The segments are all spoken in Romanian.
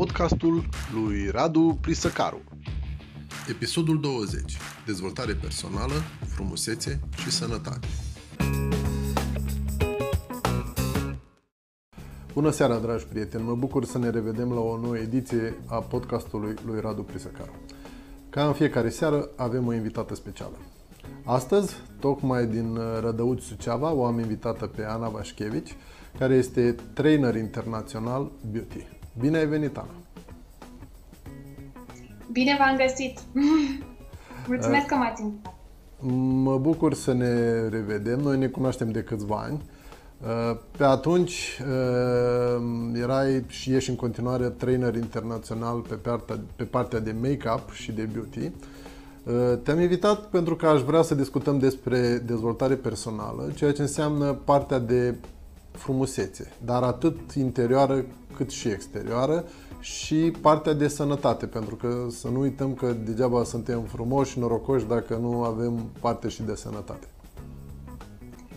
podcastul lui Radu Prisăcaru. Episodul 20. Dezvoltare personală, frumusețe și sănătate. Bună seara, dragi prieteni! Mă bucur să ne revedem la o nouă ediție a podcastului lui Radu Prisăcaru. Ca în fiecare seară, avem o invitată specială. Astăzi, tocmai din Rădăuți Suceava, o am invitată pe Ana Vașchevici, care este trainer internațional beauty. Bine ai venit, Ana! Bine v-am găsit! Mulțumesc că m-ați invitat! Mă bucur să ne revedem. Noi ne cunoaștem de câțiva ani. Pe atunci erai și ești în continuare trainer internațional pe partea, pe partea de make-up și de beauty. Te-am invitat pentru că aș vrea să discutăm despre dezvoltare personală, ceea ce înseamnă partea de frumusețe, dar atât interioară cât și exterioară și partea de sănătate, pentru că să nu uităm că degeaba suntem frumoși și norocoși dacă nu avem parte și de sănătate.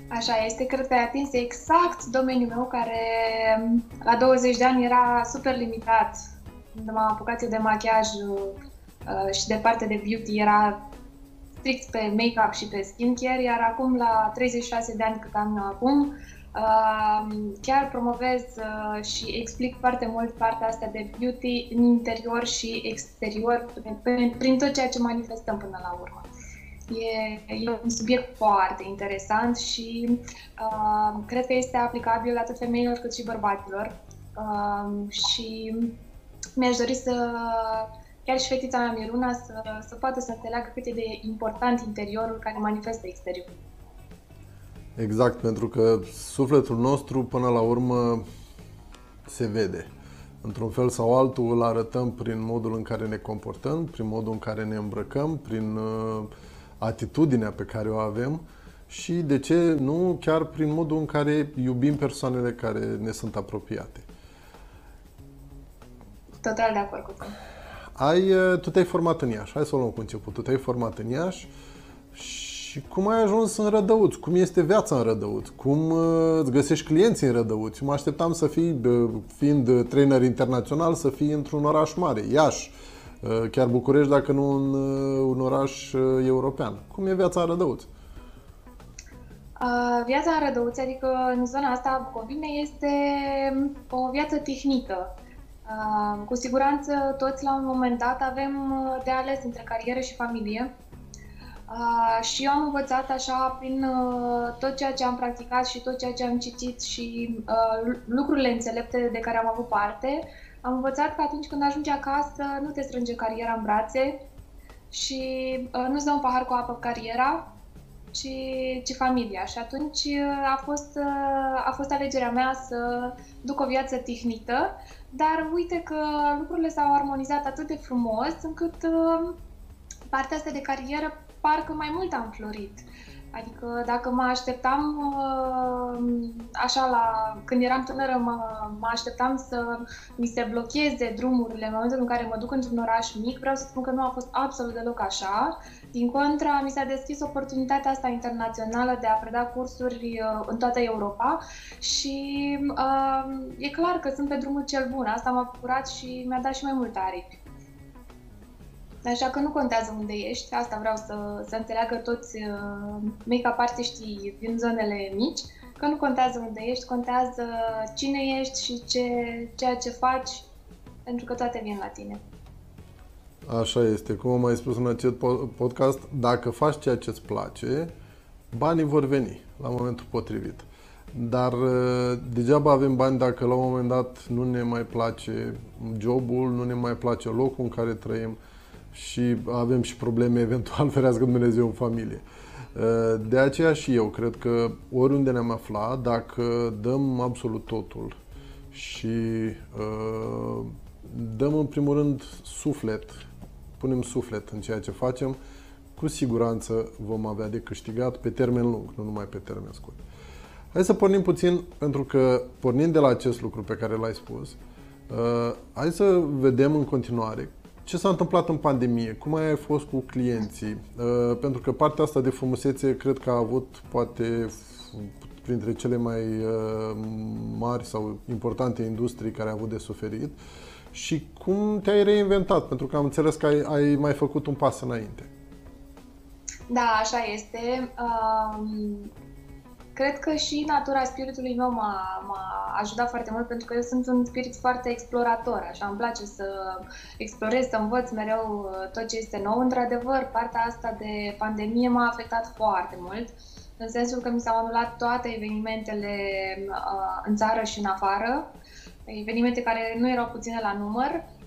Așa este, cred că ai atins exact domeniul meu care la 20 de ani era super limitat. Când m-am apucat eu de machiaj uh, și de parte de beauty era strict pe make-up și pe skincare, iar acum la 36 de ani cât am acum, chiar promovez uh, și explic foarte mult partea asta de beauty în interior și exterior, prin tot ceea ce manifestăm până la urmă. E, e un subiect foarte interesant și uh, cred că este aplicabil atât femeilor cât și bărbaților. Uh, și mi-aș dori să chiar și fetița mea Miruna să, să poată să înțeleagă cât e de important interiorul care manifestă exteriorul. Exact, pentru că sufletul nostru, până la urmă, se vede. Într-un fel sau altul îl arătăm prin modul în care ne comportăm, prin modul în care ne îmbrăcăm, prin uh, atitudinea pe care o avem și, de ce nu, chiar prin modul în care iubim persoanele care ne sunt apropiate. Total de acord cu tine. Ai, uh, tu te-ai format în Iași, hai să o luăm cu început. Tu te-ai format în Iași și și cum ai ajuns în Rădăuți? Cum este viața în Rădăuți? Cum uh, îți găsești clienții în Rădăuți? Mă așteptam să fii, fiind trainer internațional, să fii într-un oraș mare, Iași, uh, chiar București, dacă nu în uh, un oraș european. Cum e viața în Rădăuți? Uh, viața în Rădăuți, adică în zona asta a Bucovinei, este o viață tihnită. Uh, cu siguranță toți la un moment dat avem de ales între carieră și familie Uh, și eu am învățat așa prin uh, tot ceea ce am practicat și tot ceea ce am citit și uh, lucrurile înțelepte de care am avut parte. Am învățat că atunci când ajungi acasă nu te strânge cariera în brațe și uh, nu-ți dă un pahar cu apă cariera, ci, ci familia. Și atunci uh, a fost, uh, a fost alegerea mea să duc o viață tihnită, dar uite că lucrurile s-au armonizat atât de frumos încât uh, partea asta de carieră parcă mai mult am florit. Adică dacă mă așteptam uh, așa la... Când eram tânără mă, mă așteptam să mi se blocheze drumurile în momentul în care mă duc într-un oraș mic, vreau să spun că nu a fost absolut deloc așa. Din contra, mi s-a deschis oportunitatea asta internațională de a preda cursuri uh, în toată Europa și uh, e clar că sunt pe drumul cel bun. Asta m-a bucurat și mi-a dat și mai multe aripi. Așa că nu contează unde ești, asta vreau să, să înțeleagă toți uh, make-up artiștii din zonele mici, că nu contează unde ești, contează cine ești și ce, ceea ce faci, pentru că toate vin la tine. Așa este, cum am mai spus în acest podcast, dacă faci ceea ce îți place, banii vor veni la momentul potrivit. Dar uh, degeaba avem bani dacă la un moment dat nu ne mai place jobul, nu ne mai place locul în care trăim și avem și probleme eventual, ferească Dumnezeu, în familie. Uh, de aceea și eu cred că oriunde ne-am aflat, dacă dăm absolut totul și uh, dăm în primul rând suflet, punem suflet în ceea ce facem, cu siguranță vom avea de câștigat pe termen lung, nu numai pe termen scurt. Hai să pornim puțin, pentru că pornind de la acest lucru pe care l-ai spus, uh, hai să vedem în continuare ce s-a întâmplat în pandemie? Cum ai fost cu clienții? Uh, pentru că partea asta de frumusețe cred că a avut poate printre cele mai uh, mari sau importante industrii care au avut de suferit și cum te-ai reinventat, pentru că am înțeles că ai, ai mai făcut un pas înainte. Da, așa este. Um, cred că și natura spiritului meu m-a, m-a ajutat foarte mult pentru că eu sunt un spirit foarte explorator, așa îmi place să explorez, să învăț mereu uh, tot ce este nou. Într-adevăr, partea asta de pandemie m-a afectat foarte mult, în sensul că mi s-au anulat toate evenimentele uh, în țară și în afară, evenimente care nu erau puține la număr Uh,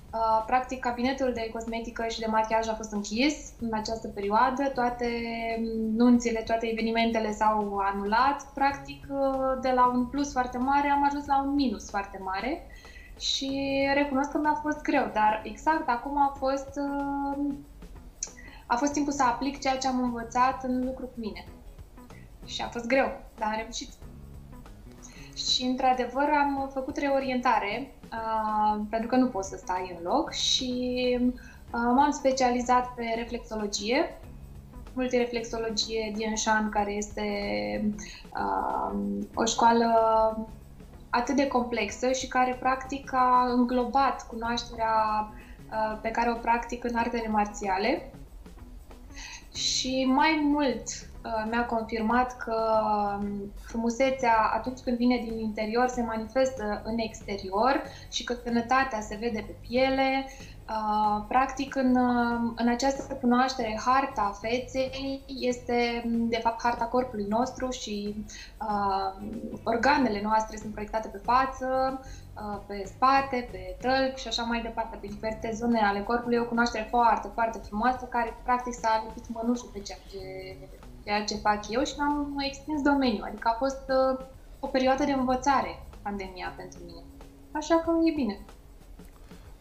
practic, cabinetul de cosmetică și de machiaj a fost închis în această perioadă, toate nunțile, toate evenimentele s-au anulat. Practic, uh, de la un plus foarte mare am ajuns la un minus foarte mare și recunosc că mi-a fost greu, dar exact acum a fost, uh, a fost timpul să aplic ceea ce am învățat în lucru cu mine. Și a fost greu, dar am reușit. Și, într-adevăr, am făcut reorientare Uh, pentru că nu poți să stai în loc și uh, m-am specializat pe reflexologie, multireflexologie din Shan, care este uh, o școală atât de complexă și care practic a înglobat cunoașterea uh, pe care o practic în artele marțiale. Și mai mult, Uh, mi-a confirmat că um, frumusețea atunci când vine din interior se manifestă în exterior și că sănătatea se vede pe piele. Uh, practic, în, um, în această cunoaștere, harta feței este, de fapt, harta corpului nostru și uh, organele noastre sunt proiectate pe față, uh, pe spate, pe tălpi și așa mai departe, pe diferite zone ale corpului. E o cunoaștere foarte, foarte frumoasă care, practic, s-a lipit mănușul pe ceea ce ceea ce fac eu și mi-am extins domeniul. Adică a fost uh, o perioadă de învățare pandemia pentru mine. Așa că e bine.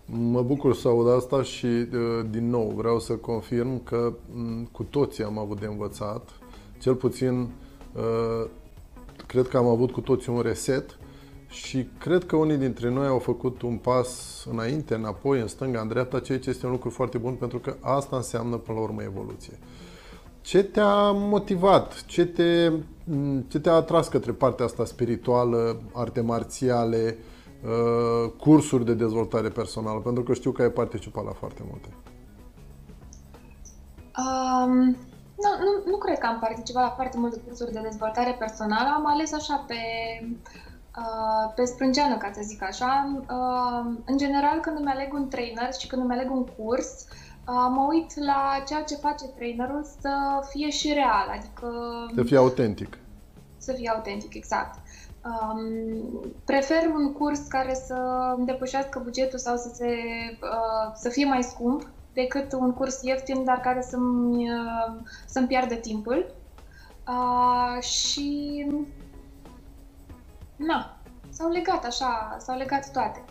Mă bucur să aud asta și, uh, din nou, vreau să confirm că mm, cu toții am avut de învățat. Cel puțin, uh, cred că am avut cu toții un reset și cred că unii dintre noi au făcut un pas înainte, înapoi, în stânga, în dreapta, ceea ce este un lucru foarte bun, pentru că asta înseamnă, până la urmă, evoluție. Ce te-a motivat? Ce, te, ce te-a atras către partea asta spirituală, arte marțiale, uh, cursuri de dezvoltare personală? Pentru că știu că ai participat la foarte multe. Um, nu, nu, nu cred că am participat la foarte multe cursuri de dezvoltare personală. Am ales așa pe, uh, pe sprânceană, ca să zic așa. Uh, în general, când îmi aleg un trainer și când îmi aleg un curs, uh, mă uit la ceea ce face trainerul să fie și real, adică... Să fie autentic. Să fie autentic, exact. Um, prefer un curs care să îmi depășească bugetul sau să, se, uh, să fie mai scump decât un curs ieftin, dar care să-mi, uh, să-mi piardă timpul. Uh, și... Na, s-au legat așa, s-au legat toate.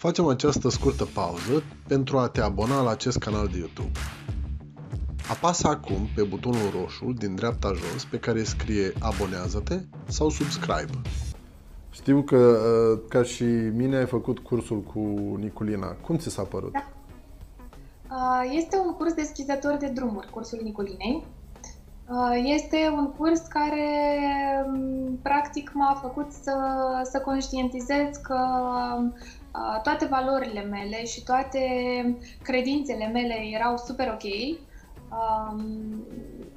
Facem această scurtă pauză pentru a te abona la acest canal de YouTube. Apasă acum pe butonul roșu din dreapta jos pe care scrie abonează-te sau subscribe. Știu că uh, ca și mine ai făcut cursul cu Niculina. Cum ți s-a părut? Da. Uh, este un curs deschizător de drumuri, cursul Niculinei. Uh, este un curs care um, practic m-a făcut să, să conștientizez că toate valorile mele și toate credințele mele erau super ok.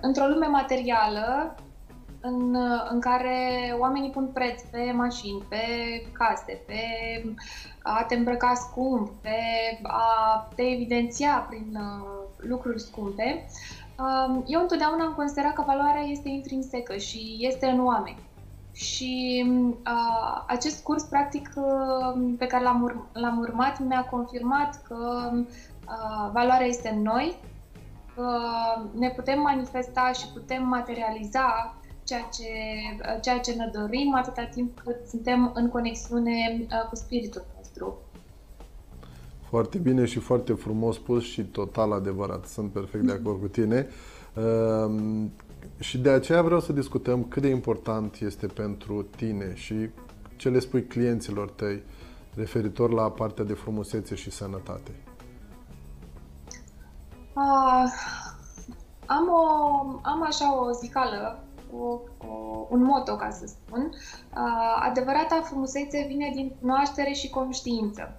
Într-o lume materială, în, în care oamenii pun preț pe mașini, pe case, pe a te îmbrăca scump, pe a te evidenția prin lucruri scumpe, eu întotdeauna am considerat că valoarea este intrinsecă și este în oameni. Și uh, acest curs, practic, uh, pe care l-am, ur- l-am urmat, mi-a confirmat că uh, valoarea este în noi, că ne putem manifesta și putem materializa ceea ce, uh, ceea ce ne dorim atâta timp cât suntem în conexiune uh, cu spiritul nostru. Foarte bine și foarte frumos spus și total adevărat. Sunt perfect de acord cu tine. Uh, și de aceea vreau să discutăm cât de important este pentru tine și ce le spui clienților tăi referitor la partea de frumusețe și sănătate. Uh, am, o, am așa o zicală o, o, un moto, ca să spun. Uh, adevărata frumusețe vine din cunoaștere și conștiință.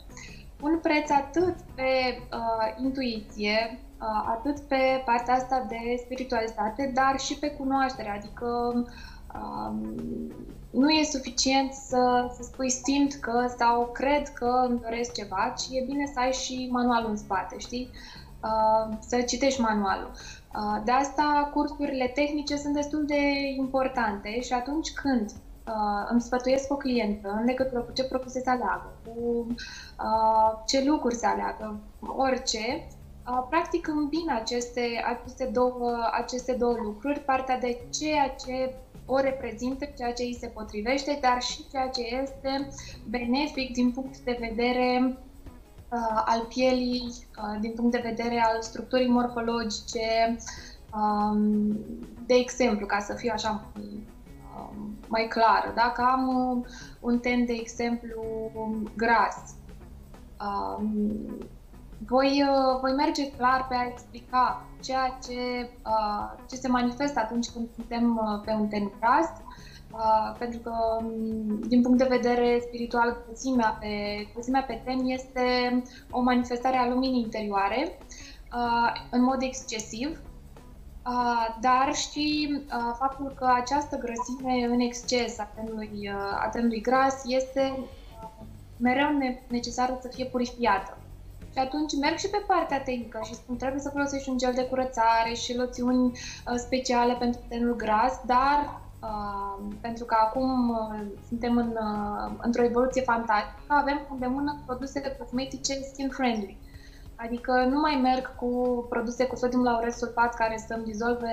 Un preț atât pe uh, intuiție, uh, atât pe partea asta de spiritualitate, dar și pe cunoaștere, adică um, nu e suficient să, să spui simt că sau cred că îmi doresc ceva, ci e bine să ai și manualul în spate, știi? Uh, să citești manualul. Uh, de asta cursurile tehnice sunt destul de importante și atunci când uh, îmi sfătuiesc o clientă în legătură cu ce produse să aleagă, cu uh, ce lucruri să aleagă, orice, uh, practic îmbin aceste, aceste, două, aceste două lucruri, partea de ceea ce o reprezintă, ceea ce îi se potrivește, dar și ceea ce este benefic din punct de vedere uh, al pielii, uh, din punct de vedere al structurii morfologice. Um, de exemplu, ca să fiu așa um, mai clară, dacă am uh, un ten, de exemplu, gras, um, voi, uh, voi merge clar pe a explica ceea ce, uh, ce se manifestă atunci când suntem uh, pe un ten gras, uh, pentru că, um, din punct de vedere spiritual, cruzimea pe, cruzimea pe ten este o manifestare a luminii interioare, uh, în mod excesiv, Uh, dar și uh, faptul că această grăsime în exces a tenului, uh, a tenului gras este uh, mereu necesară să fie purificată. Și atunci merg și pe partea tehnică și spun trebuie să folosești un gel de curățare și loțiuni uh, speciale pentru tenul gras, dar uh, pentru că acum uh, suntem în, uh, într-o evoluție fantastică, avem de mână produse cosmetice skin-friendly. Adică nu mai merg cu produse cu sodium lauret sulfat care să-mi dizolve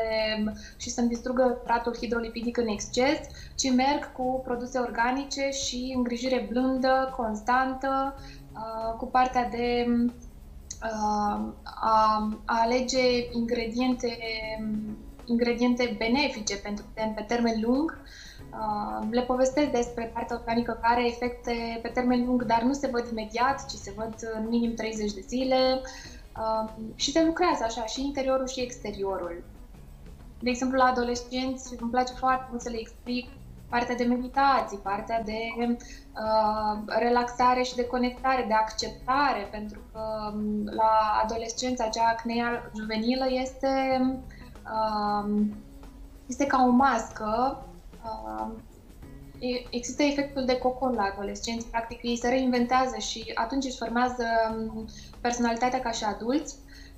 și să-mi distrugă tratul hidrolipidic în exces, ci merg cu produse organice și îngrijire blândă, constantă, Uh, cu partea de uh, a, a alege ingrediente, ingrediente benefice pentru pe termen lung. Uh, le povestesc despre partea organică care are efecte pe termen lung, dar nu se văd imediat, ci se văd în minim 30 de zile și se lucrează așa și interiorul și exteriorul. De exemplu, la adolescenți îmi place foarte mult să le explic partea de meditații, partea de uh, relaxare și de conectare, de acceptare, pentru că um, la adolescența acea acnea juvenilă este, uh, este ca o mască. Uh, există efectul de cocon la adolescenți, practic ei se reinventează și atunci își formează um, personalitatea ca și adulți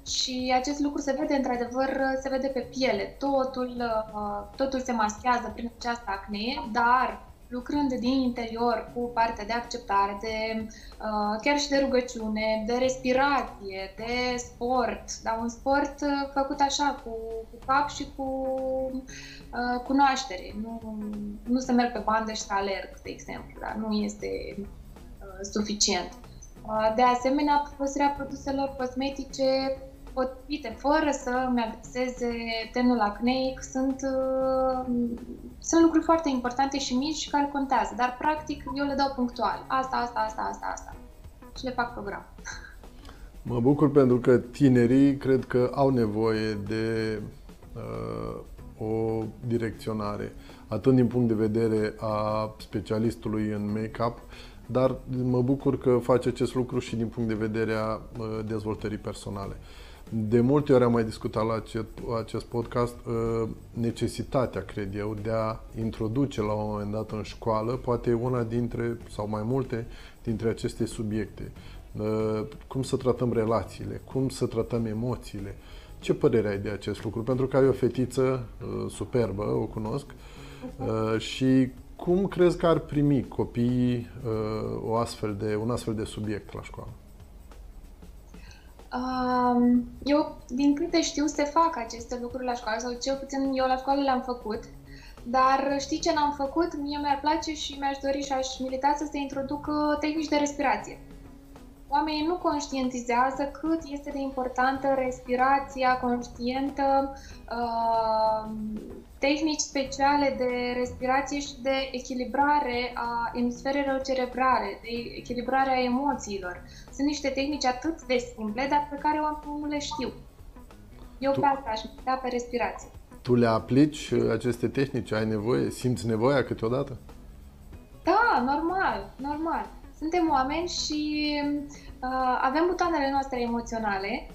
și acest lucru se vede, într-adevăr, se vede pe piele. Totul, uh, totul se maschează prin această acne, dar lucrând din interior cu partea de acceptare, de, uh, chiar și de rugăciune, de respirație, de sport, dar un sport uh, făcut așa, cu, cu cap și cu cunoaștere. Nu, nu să merg pe bandă și să alerg, de exemplu, dar nu este suficient. De asemenea, folosirea produselor cosmetice potrivite, fără să-mi agreseze tenul acneic, sunt, uh, sunt lucruri foarte importante și mici și care contează, dar practic eu le dau punctual. Asta, asta, asta, asta, asta. Și le fac program. Mă bucur pentru că tinerii cred că au nevoie de uh, o direcționare, atât din punct de vedere a specialistului în make-up, dar mă bucur că face acest lucru și din punct de vedere a uh, dezvoltării personale. De multe ori am mai discutat la acest, acest podcast uh, necesitatea, cred eu, de a introduce la un moment dat în școală, poate una dintre, sau mai multe, dintre aceste subiecte. Uh, cum să tratăm relațiile, cum să tratăm emoțiile. Ce părere ai de acest lucru? Pentru că ai o fetiță uh, superbă, o cunosc, și cum crezi că ar primi copiii o astfel de, un astfel de subiect la școală? Eu, din câte știu, se fac aceste lucruri la școală, sau cel puțin eu la școală le-am făcut. Dar știi ce n-am făcut? Mie mi-ar place și mi-aș dori și aș milita să se introducă tehnici de respirație. Oamenii nu conștientizează cât este de importantă respirația conștientă, uh, tehnici speciale de respirație și de echilibrare a emisferelor cerebrale, de echilibrare a emoțiilor. Sunt niște tehnici atât de simple, dar pe care oamenii nu le știu. Eu tu, pe asta aș pe respirație. Tu le aplici uh, aceste tehnici? Ai nevoie? Simți nevoia câteodată? Da, normal, normal. Suntem oameni și uh, avem butoanele noastre emoționale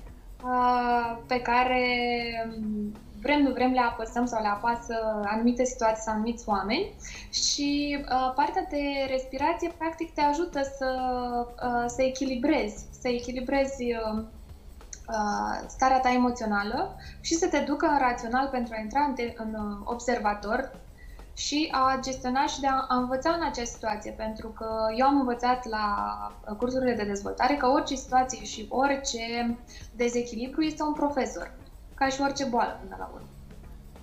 uh, pe care um, vrem, nu vrem, le apăsăm sau le apasă anumite situații sau anumiți oameni. Și uh, partea de respirație practic te ajută să, uh, să echilibrezi, să echilibrezi uh, uh, starea ta emoțională și să te ducă în rațional pentru a intra în, te, în uh, observator și a gestiona și de a, a învăța în această situație, pentru că eu am învățat la uh, cursurile de dezvoltare că orice situație și orice dezechilibru este un profesor ca și orice boală până la urmă.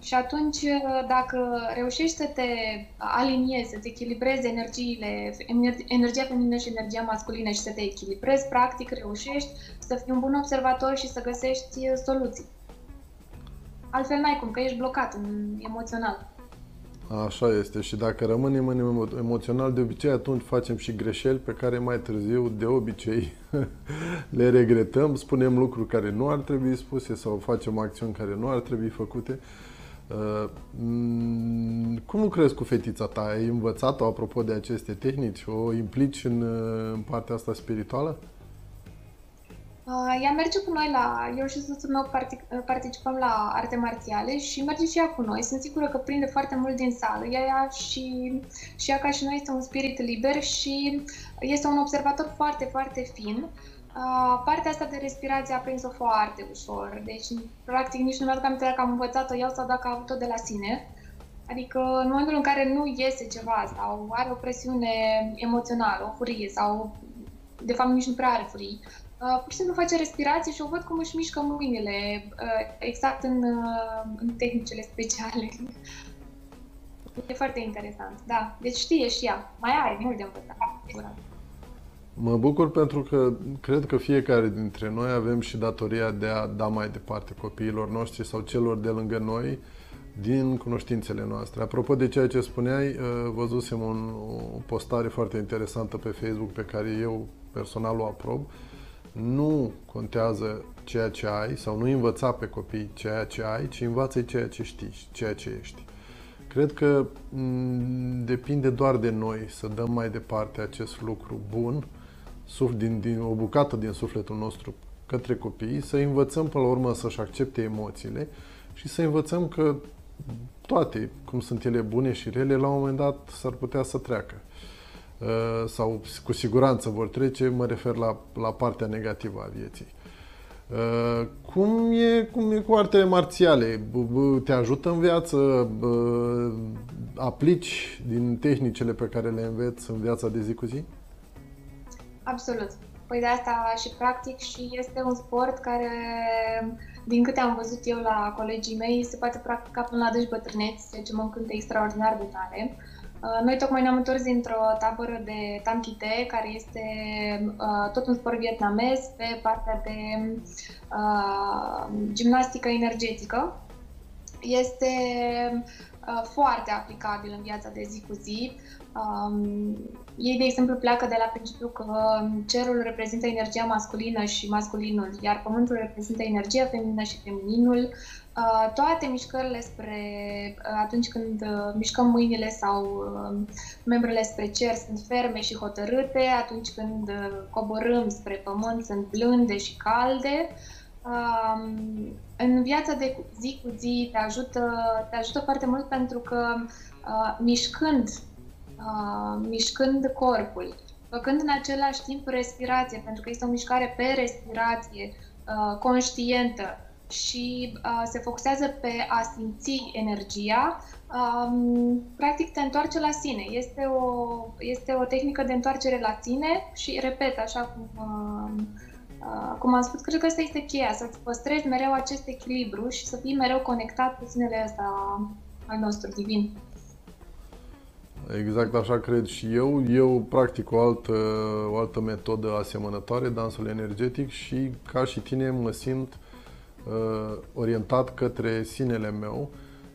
Și atunci, dacă reușești să te aliniezi, să te echilibrezi energiile, energia feminină și energia masculină și să te echilibrezi, practic reușești să fii un bun observator și să găsești soluții. Altfel n-ai cum, că ești blocat emoțional. Așa este și dacă rămânem în emoțional, de obicei atunci facem și greșeli pe care mai târziu, de obicei, le regretăm, spunem lucruri care nu ar trebui spuse sau facem acțiuni care nu ar trebui făcute. Uh, cum lucrezi cu fetița ta? Ai învățat-o apropo de aceste tehnici? O implici în, în partea asta spirituală? Uh, ea merge cu noi la, eu și soțul meu uh, participăm la arte marțiale și merge și ea cu noi. Sunt sigură că prinde foarte mult din sală. Ea, ea și, și ea ca și noi este un spirit liber și este un observator foarte, foarte fin. Uh, partea asta de respirație a prins-o foarte ușor, deci practic nici nu mi-aduc aminte dacă am învățat-o eu sau dacă a avut-o de la sine. Adică în momentul în care nu iese ceva sau are o presiune emoțională, o furie sau de fapt nici nu prea are furii, Uh, pur și simplu face respirație și o văd cum își mișcă mâinile, uh, exact în, uh, în tehnicile speciale. E foarte interesant, da. Deci știe și ea. Mai are mult de învățat, Mă bucur pentru că cred că fiecare dintre noi avem și datoria de a da mai departe copiilor noștri sau celor de lângă noi din cunoștințele noastre. Apropo de ceea ce spuneai, văzusem un, o postare foarte interesantă pe Facebook pe care eu personal o aprob nu contează ceea ce ai sau nu învăța pe copii ceea ce ai, ci învață ceea ce știi, ceea ce ești. Cred că depinde doar de noi să dăm mai departe acest lucru bun, din, din o bucată din sufletul nostru către copii, să învățăm până la urmă să-și accepte emoțiile și să învățăm că toate, cum sunt ele bune și rele, la un moment dat s-ar putea să treacă. Uh, sau cu siguranță vor trece, mă refer la, la partea negativă a vieții. Uh, cum e, cum e cu artele marțiale? Te ajută în viață? Aplici din tehnicile pe care le înveți în viața de zi cu zi? Absolut. Păi de asta și practic și este un sport care, din câte am văzut eu la colegii mei, se poate practica până la deci bătrâneți, ceea ce mă încântă extraordinar de tare. Uh, noi tocmai ne-am întors dintr-o tabără de Tam Kite, care este uh, tot un sport vietnamez pe partea de uh, gimnastică energetică. Este uh, foarte aplicabil în viața de zi cu zi. Um, ei, de exemplu, pleacă de la principiul că cerul reprezintă energia masculină și masculinul, iar pământul reprezintă energia feminină și femininul. Uh, toate mișcările spre uh, atunci când uh, mișcăm mâinile sau membrele spre cer sunt ferme și hotărâte, atunci când coborâm spre pământ sunt blânde și calde. Um, în viața de zi cu zi te ajută, te ajută foarte mult pentru că mișcând, mișcând corpul, făcând în același timp respirație, pentru că este o mișcare pe respirație conștientă, și uh, se focusează pe a simți energia, um, practic te întoarce la sine. Este o, este o tehnică de întoarcere la sine și, repet, așa cum, uh, uh, cum am spus, cred că asta este cheia, să-ți păstrezi mereu acest echilibru și să fii mereu conectat cu sinele ăsta al nostru divin. Exact așa cred și eu. Eu practic o altă, o altă metodă asemănătoare, dansul energetic și ca și tine mă simt uh, orientat către sinele meu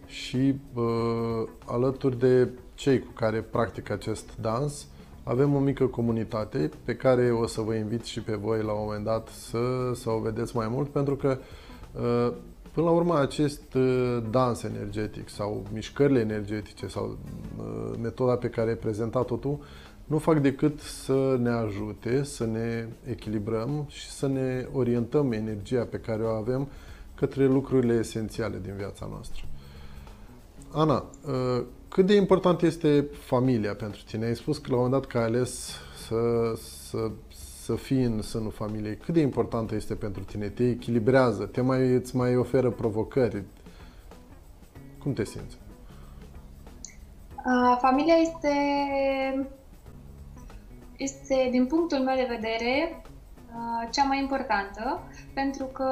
și uh, alături de cei cu care practic acest dans, avem o mică comunitate pe care o să vă invit și pe voi la un moment dat să, să o vedeți mai mult, pentru că uh, Până la urmă, acest uh, dans energetic sau mișcările energetice sau uh, metoda pe care ai prezentat-o tu nu fac decât să ne ajute să ne echilibrăm și să ne orientăm energia pe care o avem către lucrurile esențiale din viața noastră. Ana, uh, cât de important este familia pentru tine? Ai spus că la un moment dat că ai ales să, să, să fii în sânul familiei. Cât de importantă este pentru tine? Te echilibrează? Te mai, îți mai oferă provocări? Cum te simți? Uh, familia este, este, din punctul meu de vedere, uh, cea mai importantă, pentru că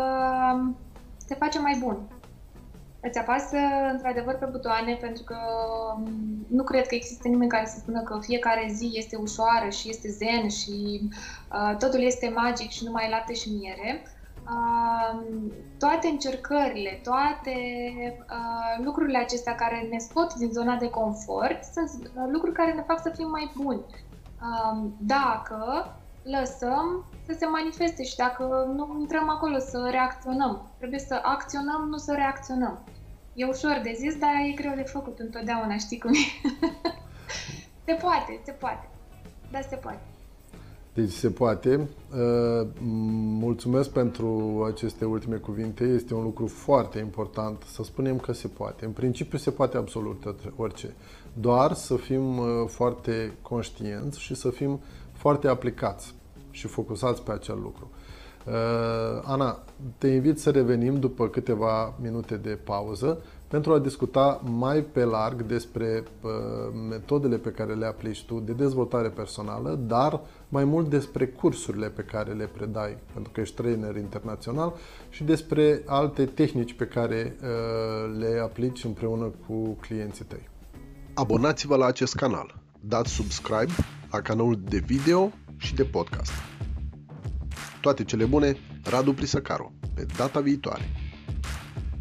te face mai bun îți apasă într-adevăr pe butoane pentru că mm, nu cred că există nimeni care să spună că fiecare zi este ușoară și este zen și uh, totul este magic și numai lapte și miere. Uh, toate încercările, toate uh, lucrurile acestea care ne scot din zona de confort sunt uh, lucruri care ne fac să fim mai buni. Uh, dacă lăsăm să se manifeste și dacă nu intrăm acolo să reacționăm. Trebuie să acționăm, nu să reacționăm. E ușor de zis, dar e greu de făcut întotdeauna, știi cum e? se poate, se poate. Da, se poate. Deci se poate. Uh, mulțumesc pentru aceste ultime cuvinte. Este un lucru foarte important să spunem că se poate. În principiu se poate absolut orice. Doar să fim uh, foarte conștienți și să fim foarte aplicați și focusați pe acel lucru. Uh, Ana, te invit să revenim după câteva minute de pauză pentru a discuta mai pe larg despre uh, metodele pe care le aplici tu de dezvoltare personală, dar mai mult despre cursurile pe care le predai, pentru că ești trainer internațional, și despre alte tehnici pe care uh, le aplici împreună cu clienții tăi. Abonați-vă la acest canal, dați subscribe la canalul de video și de podcast. Toate cele bune, Radu Prisăcaru, pe data viitoare.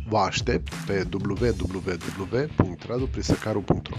Vă aștept pe www.raduprisăcaru.ro